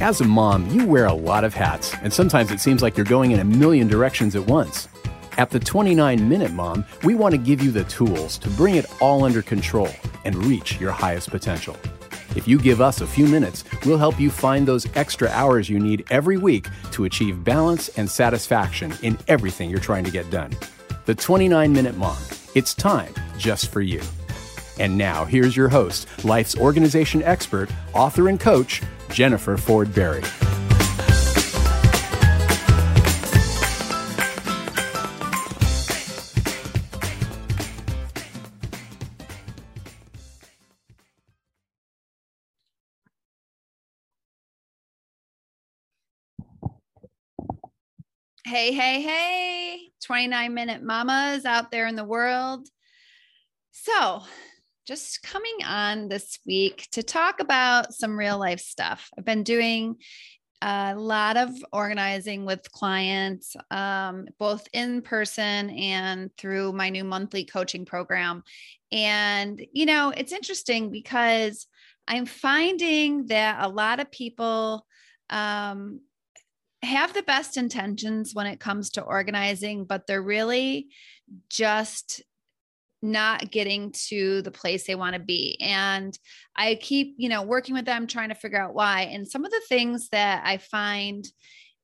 As a mom, you wear a lot of hats, and sometimes it seems like you're going in a million directions at once. At the 29 Minute Mom, we want to give you the tools to bring it all under control and reach your highest potential. If you give us a few minutes, we'll help you find those extra hours you need every week to achieve balance and satisfaction in everything you're trying to get done. The 29 Minute Mom. It's time just for you. And now, here's your host, life's organization expert, author, and coach, Jennifer Ford Berry. Hey, hey, hey, 29 minute mamas out there in the world. So, just coming on this week to talk about some real life stuff. I've been doing a lot of organizing with clients, um, both in person and through my new monthly coaching program. And, you know, it's interesting because I'm finding that a lot of people, um, have the best intentions when it comes to organizing, but they're really just not getting to the place they want to be. And I keep, you know, working with them trying to figure out why. And some of the things that I find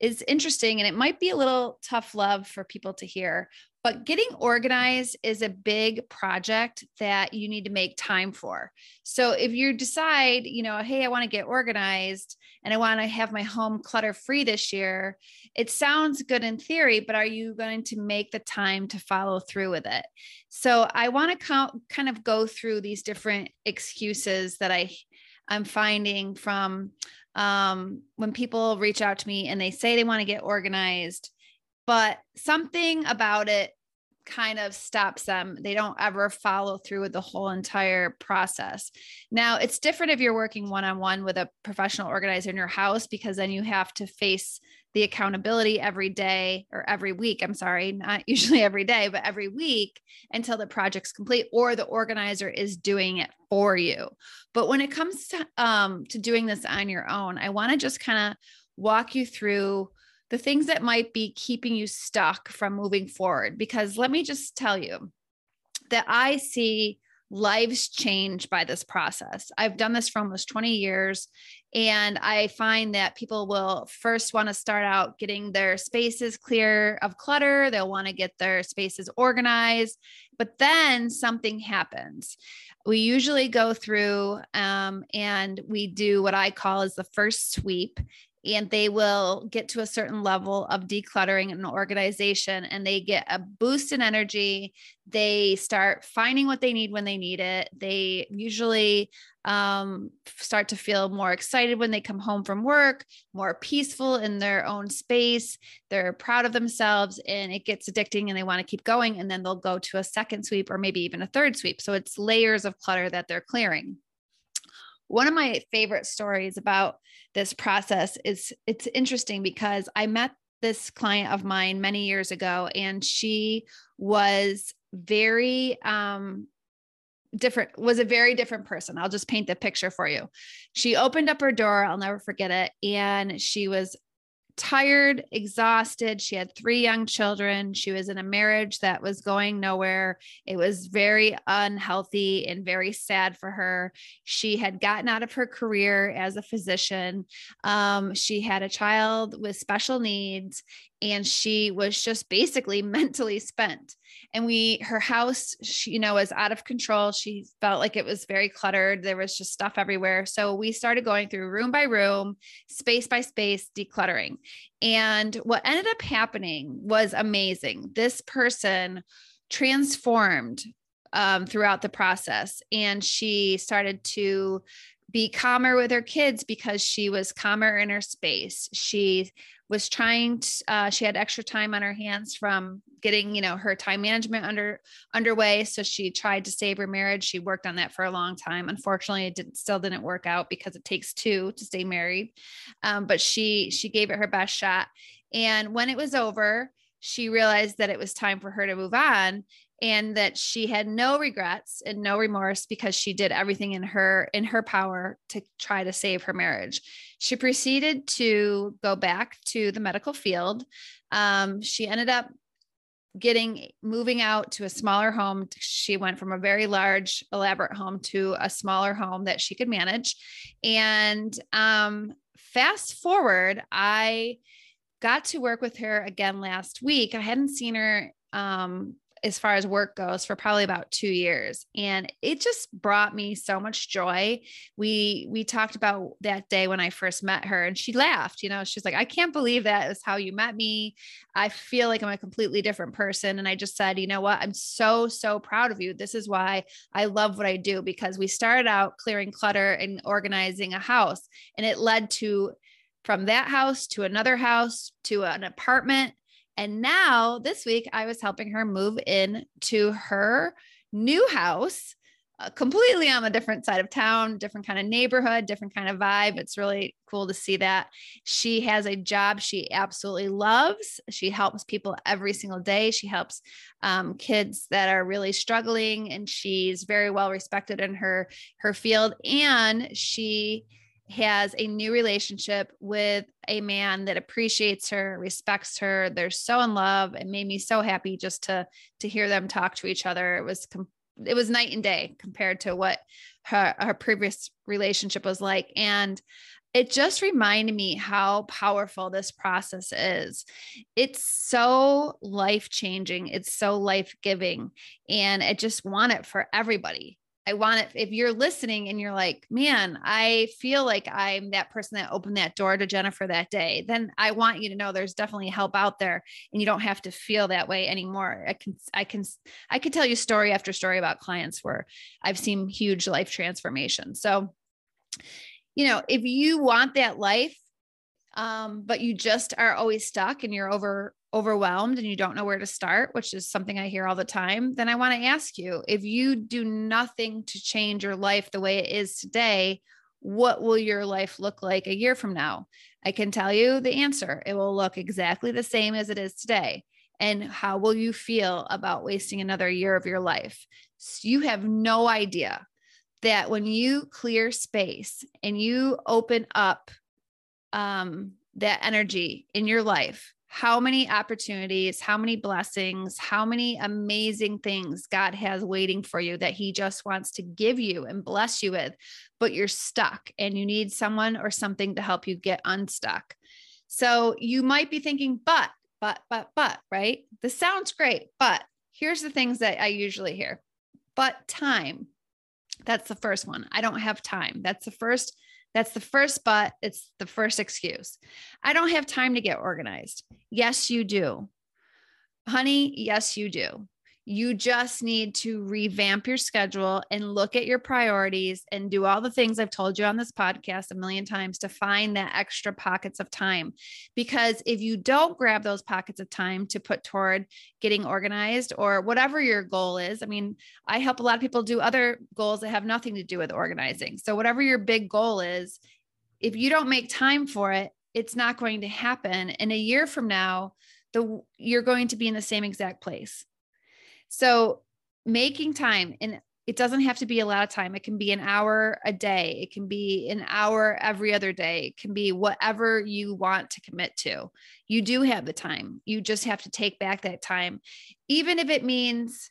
is interesting and it might be a little tough love for people to hear, but getting organized is a big project that you need to make time for. So if you decide, you know, hey, I want to get organized and I want to have my home clutter free this year, it sounds good in theory, but are you going to make the time to follow through with it? So I want to kind of go through these different excuses that I I'm finding from um, when people reach out to me and they say they want to get organized but something about it kind of stops them. They don't ever follow through with the whole entire process. Now, it's different if you're working one on one with a professional organizer in your house because then you have to face the accountability every day or every week. I'm sorry, not usually every day, but every week until the project's complete or the organizer is doing it for you. But when it comes to um to doing this on your own, I want to just kind of walk you through the things that might be keeping you stuck from moving forward. Because let me just tell you that I see lives change by this process. I've done this for almost 20 years. And I find that people will first want to start out getting their spaces clear of clutter. They'll want to get their spaces organized. But then something happens. We usually go through um, and we do what I call as the first sweep and they will get to a certain level of decluttering and organization and they get a boost in energy. They start finding what they need when they need it. They usually um, start to feel more excited when they come home from work more peaceful in their own space. They're proud of themselves and it gets addicting and they want to keep going and then they'll go to a second sweep or maybe even a third sweep. So it's layers of clutter that they're clearing one of my favorite stories about this process is it's interesting because I met this client of mine many years ago and she was very um different was a very different person. I'll just paint the picture for you. She opened up her door, I'll never forget it, and she was tired, exhausted. She had three young children. She was in a marriage that was going nowhere. It was very unhealthy and very sad for her. She had gotten out of her career as a physician. Um, she had a child with special needs and she was just basically mentally spent. And we her house she, you know was out of control. She felt like it was very cluttered. There was just stuff everywhere. So we started going through room by room space by space decluttering. And what ended up happening was amazing. This person transformed um, throughout the process and she started to be calmer with her kids because she was calmer in her space. She was trying to, uh, she had extra time on her hands from getting you know her time management under underway. So she tried to save her marriage. She worked on that for a long time. Unfortunately it did, still didn't work out because it takes two to stay married. Um, but she she gave it her best shot. And when it was over she realized that it was time for her to move on and that she had no regrets and no remorse because she did everything in her in her power to try to save her marriage. She proceeded to go back to the medical field. Um, she ended up getting moving out to a smaller home. She went from a very large elaborate home to a smaller home that she could manage. And um, fast forward i got to work with her again last week. I hadn't seen her um, as far as work goes for probably about 2 years and it just brought me so much joy. We we talked about that day when I first met her and she laughed, you know, she's like I can't believe that is how you met me. I feel like I'm a completely different person and I just said, "You know what? I'm so so proud of you. This is why I love what I do because we started out clearing clutter and organizing a house and it led to from that house to another house to an apartment and now this week, I was helping her move in to her new house, uh, completely on a different side of town, different kind of neighborhood, different kind of vibe. It's really cool to see that. She has a job she absolutely loves. She helps people every single day. She helps um, kids that are really struggling, and she's very well respected in her her field. And she has a new relationship with a man that appreciates her, respects her. They're so in love. It made me so happy just to to hear them talk to each other. It was it was night and day compared to what her her previous relationship was like and it just reminded me how powerful this process is. It's so life changing. It's so life giving. And I just want it for everybody. I want it. If you're listening and you're like, man, I feel like I'm that person that opened that door to Jennifer that day, then I want you to know there's definitely help out there and you don't have to feel that way anymore. I can, I can, I could tell you story after story about clients where I've seen huge life transformation. So, you know, if you want that life, um, but you just are always stuck and you're over overwhelmed and you don't know where to start, which is something I hear all the time, then I want to ask you if you do nothing to change your life the way it is today, what will your life look like a year from now? I can tell you the answer. It will look exactly the same as it is today. And how will you feel about wasting another year of your life? So you have no idea that when you clear space and you open up um, that energy in your life, how many opportunities, how many blessings, how many amazing things God has waiting for you that He just wants to give you and bless you with, but you're stuck and you need someone or something to help you get unstuck. So you might be thinking, but, but, but, but, right? This sounds great, but here's the things that I usually hear. But time. That's the first one. I don't have time. That's the first that's the first but, it's the first excuse. I don't have time to get organized. Yes, you do. Honey, yes, you do. You just need to revamp your schedule and look at your priorities and do all the things I've told you on this podcast a million times to find that extra pockets of time. Because if you don't grab those pockets of time to put toward getting organized or whatever your goal is, I mean, I help a lot of people do other goals that have nothing to do with organizing. So, whatever your big goal is, if you don't make time for it, it's not going to happen. And a year from now, the you're going to be in the same exact place. So making time and it doesn't have to be a lot of time. It can be an hour a day. It can be an hour every other day. It can be whatever you want to commit to. You do have the time. You just have to take back that time. Even if it means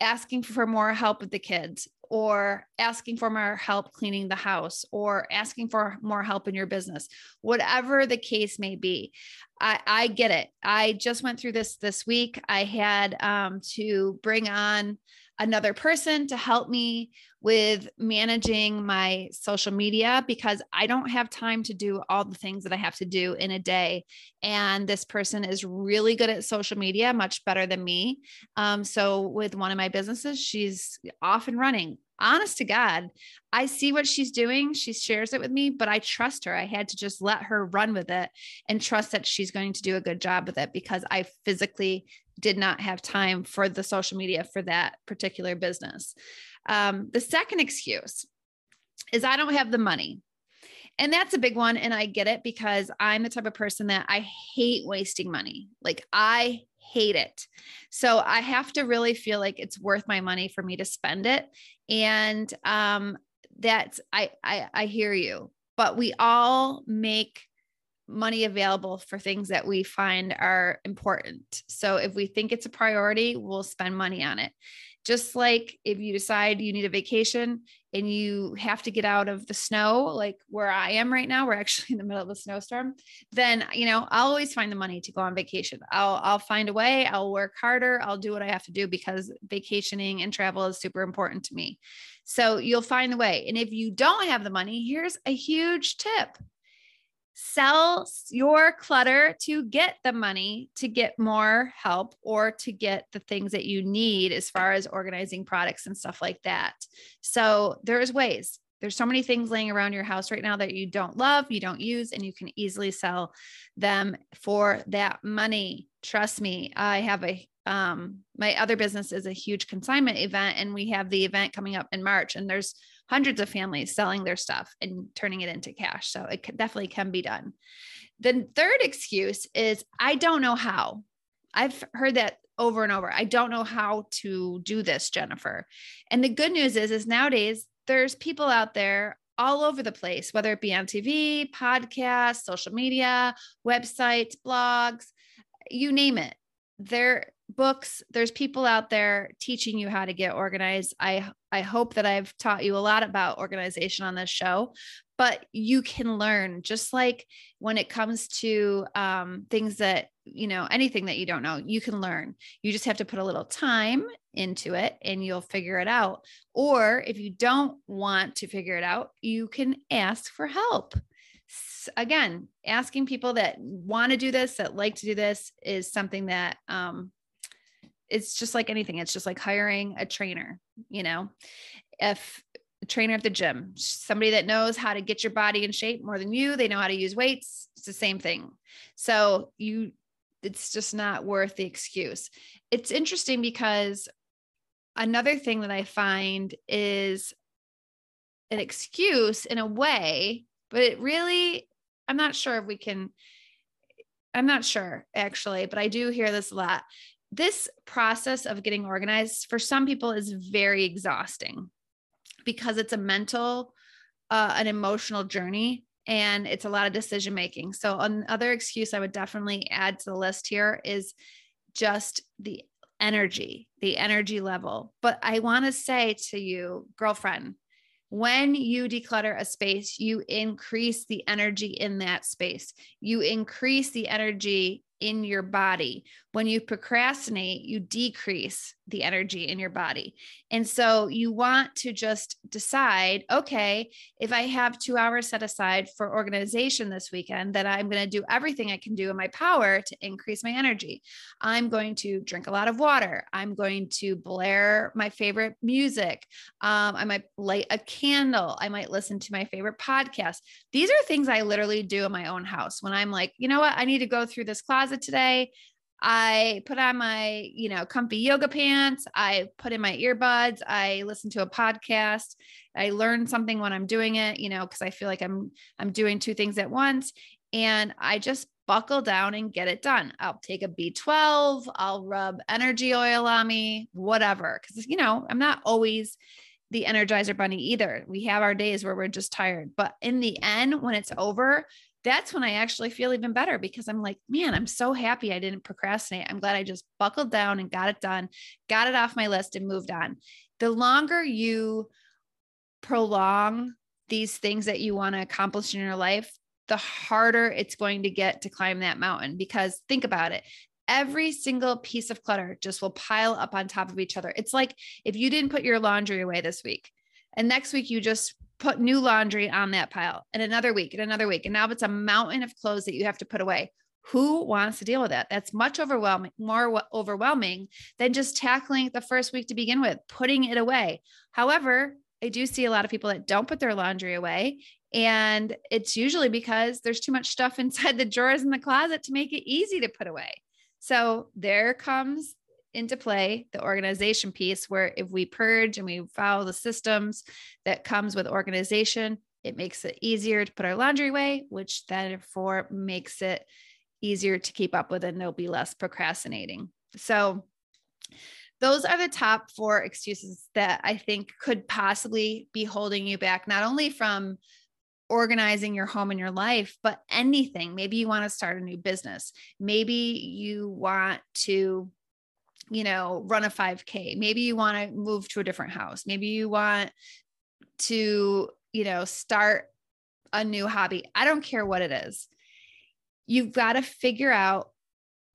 asking for more help with the kids or asking for more help cleaning the house or asking for more help in your business whatever the case may be. I, I get it. I just went through this this week. I had um, to bring on another person to help me with managing my social media because I don't have time to do all the things that I have to do in a day. And this person is really good at social media, much better than me. Um, so, with one of my businesses, she's off and running. Honest to God, I see what she's doing. She shares it with me, but I trust her. I had to just let her run with it and trust that she's going to do a good job with it because I physically did not have time for the social media for that particular business. Um, the second excuse is I don't have the money. And that's a big one. And I get it because I'm the type of person that I hate wasting money. Like I hate it. So I have to really feel like it's worth my money for me to spend it. And um, that's I, I I hear you, but we all make money available for things that we find are important. So if we think it's a priority, we'll spend money on it. Just like if you decide you need a vacation and you have to get out of the snow, like where I am right now, we're actually in the middle of a snowstorm, then, you know, I'll always find the money to go on vacation. I'll, I'll find a way, I'll work harder, I'll do what I have to do because vacationing and travel is super important to me. So you'll find the way. And if you don't have the money, here's a huge tip sell your clutter to get the money to get more help or to get the things that you need as far as organizing products and stuff like that. So there's ways. There's so many things laying around your house right now that you don't love, you don't use, and you can easily sell them for that money. Trust me, I have a um my other business is a huge consignment event and we have the event coming up in March and there's hundreds of families selling their stuff and turning it into cash. So it definitely can be done. The third excuse is I don't know how. I've heard that over and over. I don't know how to do this, Jennifer. And the good news is is nowadays there's people out there all over the place, whether it be on TV, podcasts, social media, websites, blogs, you name it. There books there's people out there teaching you how to get organized i i hope that i've taught you a lot about organization on this show but you can learn just like when it comes to um, things that you know anything that you don't know you can learn. You just have to put a little time into it and you'll figure it out. Or if you don't want to figure it out you can ask for help. Again asking people that want to do this that like to do this is something that um, it's just like anything. It's just like hiring a trainer, you know, if a trainer at the gym, somebody that knows how to get your body in shape more than you, they know how to use weights. It's the same thing. So you, it's just not worth the excuse. It's interesting because another thing that I find is an excuse in a way, but it really, I'm not sure if we can, I'm not sure actually, but I do hear this a lot this process of getting organized for some people is very exhausting because it's a mental uh, an emotional journey and it's a lot of decision making so another excuse i would definitely add to the list here is just the energy the energy level but i want to say to you girlfriend when you declutter a space, you increase the energy in that space. You increase the energy in your body. When you procrastinate, you decrease the energy in your body. And so you want to just decide okay, if I have two hours set aside for organization this weekend, then I'm going to do everything I can do in my power to increase my energy. I'm going to drink a lot of water. I'm going to blare my favorite music. Um, I might light a candle. I might listen to my favorite podcast. These are things I literally do in my own house when I'm like, you know what? I need to go through this closet today. I put on my, you know, comfy yoga pants. I put in my earbuds. I listen to a podcast. I learn something when I'm doing it, you know, because I feel like I'm I'm doing two things at once. And I just buckle down and get it done. I'll take a B12, I'll rub energy oil on me, whatever. Cause you know, I'm not always the energizer bunny either. We have our days where we're just tired. But in the end, when it's over, that's when I actually feel even better because I'm like, man, I'm so happy I didn't procrastinate. I'm glad I just buckled down and got it done, got it off my list and moved on. The longer you prolong these things that you want to accomplish in your life, the harder it's going to get to climb that mountain. Because think about it every single piece of clutter just will pile up on top of each other. It's like if you didn't put your laundry away this week, and next week you just put new laundry on that pile and another week and another week. And now it's a mountain of clothes that you have to put away. Who wants to deal with that? That's much overwhelming, more overwhelming than just tackling the first week to begin with, putting it away. However, I do see a lot of people that don't put their laundry away. And it's usually because there's too much stuff inside the drawers in the closet to make it easy to put away. So there comes into play the organization piece where if we purge and we follow the systems that comes with organization it makes it easier to put our laundry away which therefore makes it easier to keep up with and there'll be less procrastinating. So, those are the top four excuses that I think could possibly be holding you back, not only from organizing your home and your life, but anything. Maybe you want to start a new business. Maybe you want to, you know, run a 5K. Maybe you want to move to a different house. Maybe you want to, you know, start a new hobby. I don't care what it is. You've got to figure out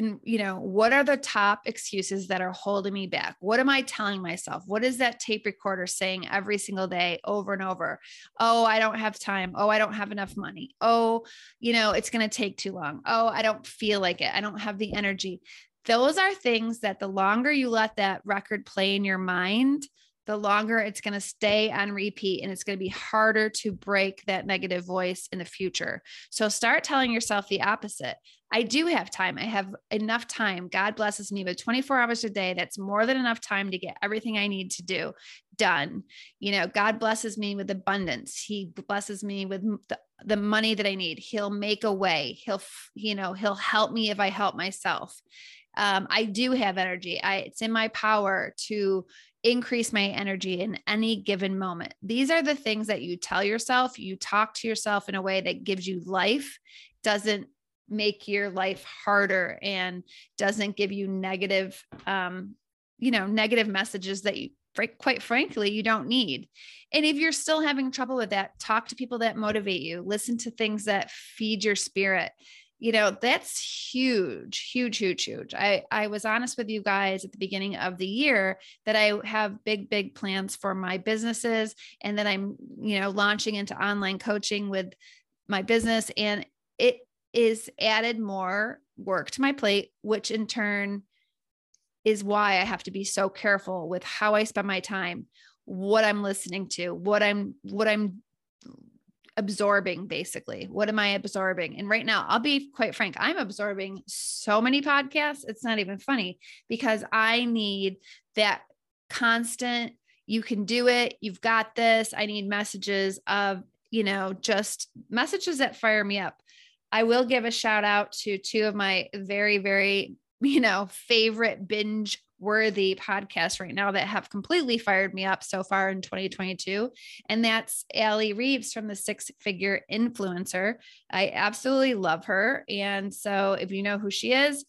and you know what are the top excuses that are holding me back what am i telling myself what is that tape recorder saying every single day over and over oh i don't have time oh i don't have enough money oh you know it's going to take too long oh i don't feel like it i don't have the energy those are things that the longer you let that record play in your mind the longer it's going to stay on repeat and it's going to be harder to break that negative voice in the future. So start telling yourself the opposite. I do have time. I have enough time. God blesses me with 24 hours a day. That's more than enough time to get everything I need to do done. You know, God blesses me with abundance. He blesses me with the, the money that I need. He'll make a way. He'll, you know, he'll help me if I help myself. Um, I do have energy. I, it's in my power to increase my energy in any given moment. These are the things that you tell yourself, you talk to yourself in a way that gives you life, doesn't make your life harder and doesn't give you negative um you know negative messages that you quite frankly you don't need and if you're still having trouble with that talk to people that motivate you listen to things that feed your spirit you know that's huge huge huge huge. I i was honest with you guys at the beginning of the year that i have big big plans for my businesses and that i'm you know launching into online coaching with my business. And it is added more work to my plate which in turn is why i have to be so careful with how i spend my time what i'm listening to what i'm what i'm absorbing basically. What am i absorbing? And right now i'll be quite frank i'm absorbing so many podcasts it's not even funny because i need that constant you can do it you've got this i need messages of you know just messages that fire me up. I will give a shout out to two of my very very you know favorite binge worthy podcasts right now that have completely fired me up so far in 2022. And that's Allie Reeves from the Six Figure Influencer. I absolutely love her. And so if you know who she is,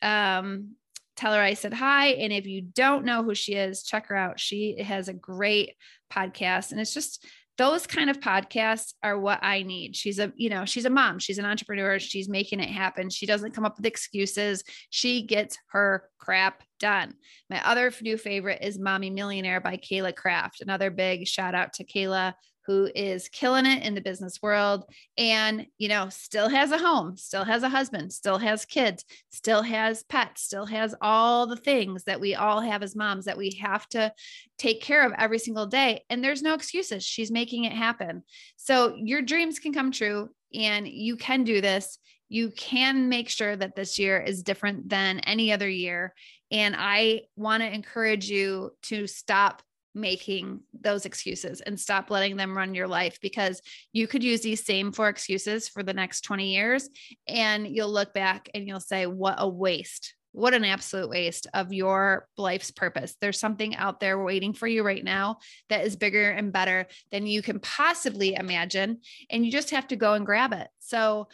um, tell her I said hi. And if you don't know who she is, check her out. She has a great podcast and it's just those kind of podcasts are what I need. She's a, you know, she's a mom, she's an entrepreneur, she's making it happen. She doesn't come up with excuses. She gets her crap done. My other new favorite is Mommy Millionaire by Kayla Craft. Another big shout out to Kayla who is killing it in the business world and you know still has a home still has a husband still has kids still has pets still has all the things that we all have as moms that we have to take care of every single day. And there's no excuses. She's making it happen. So your dreams can come true and you can do this. You can make sure that this year is different than any other year. And i want to encourage you to stop making those excuses and stop letting them run your life because you could use these same four excuses for the next 20 years and you'll look back and you'll say what a waste what an absolute waste of your life's purpose. There's something out there waiting for you right now that is bigger and better than you can possibly imagine. And you just have to go and grab it. So,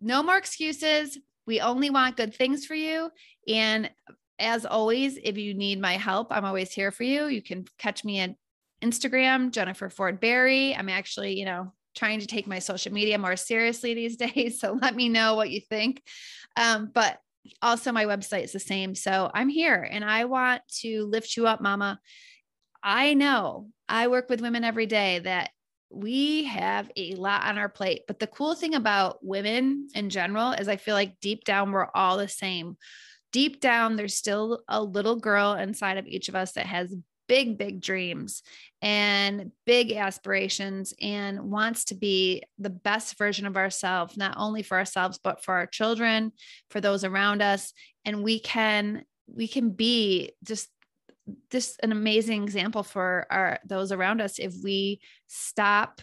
no more excuses. We only want good things for you. And as always, if you need my help, I'm always here for you. You can catch me at Instagram, Jennifer Ford Berry. I'm actually, you know, trying to take my social media more seriously these days. So let me know what you think. Um, but also, my website is the same. So I'm here and I want to lift you up, mama. I know I work with women every day that we have a lot on our plate. But the cool thing about women in general is I feel like deep down, we're all the same deep down, there's still a little girl inside of each of us that has big, big dreams and big aspirations and wants to be the best version of ourselves, not only for ourselves, but for our children, for those around us. And we can, we can be just just an amazing example for our those around us if we stop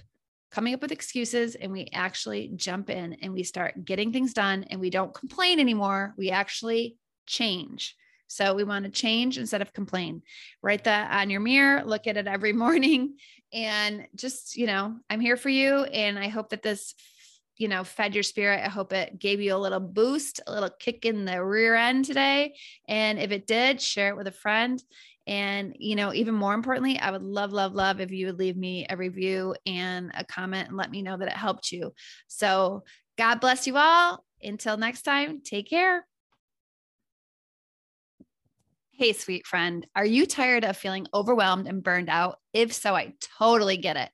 coming up with excuses and we actually jump in and we start getting things done and we don't complain anymore. We actually change. So we want to change instead of complain. Write that on your mirror, look at it every morning, and just, you know, I'm here for you. And I hope that this, you know, fed your spirit. I hope it gave you a little boost, a little kick in the rear end today. And if it did, share it with a friend. And, you know, even more importantly, I would love, love, love if you would leave me a review and a comment and let me know that it helped you. So, God bless you all. Until next time, take care. Hey, sweet friend, are you tired of feeling overwhelmed and burned out? If so, I totally get it.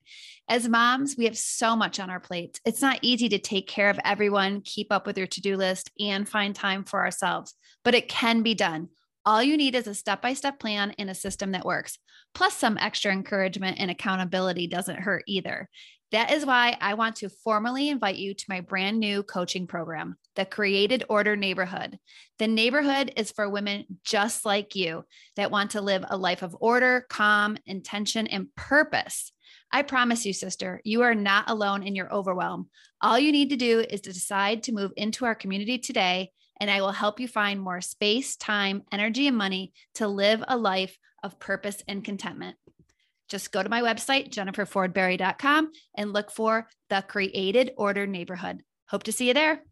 As moms, we have so much on our plates. It's not easy to take care of everyone, keep up with your to do list, and find time for ourselves, but it can be done. All you need is a step by step plan and a system that works. Plus, some extra encouragement and accountability doesn't hurt either. That is why I want to formally invite you to my brand new coaching program, the Created Order Neighborhood. The neighborhood is for women just like you that want to live a life of order, calm, intention, and purpose. I promise you, sister, you are not alone in your overwhelm. All you need to do is to decide to move into our community today, and I will help you find more space, time, energy, and money to live a life of purpose and contentment just go to my website, jenniferfordberry.com, and look for the Created Order Neighborhood. Hope to see you there.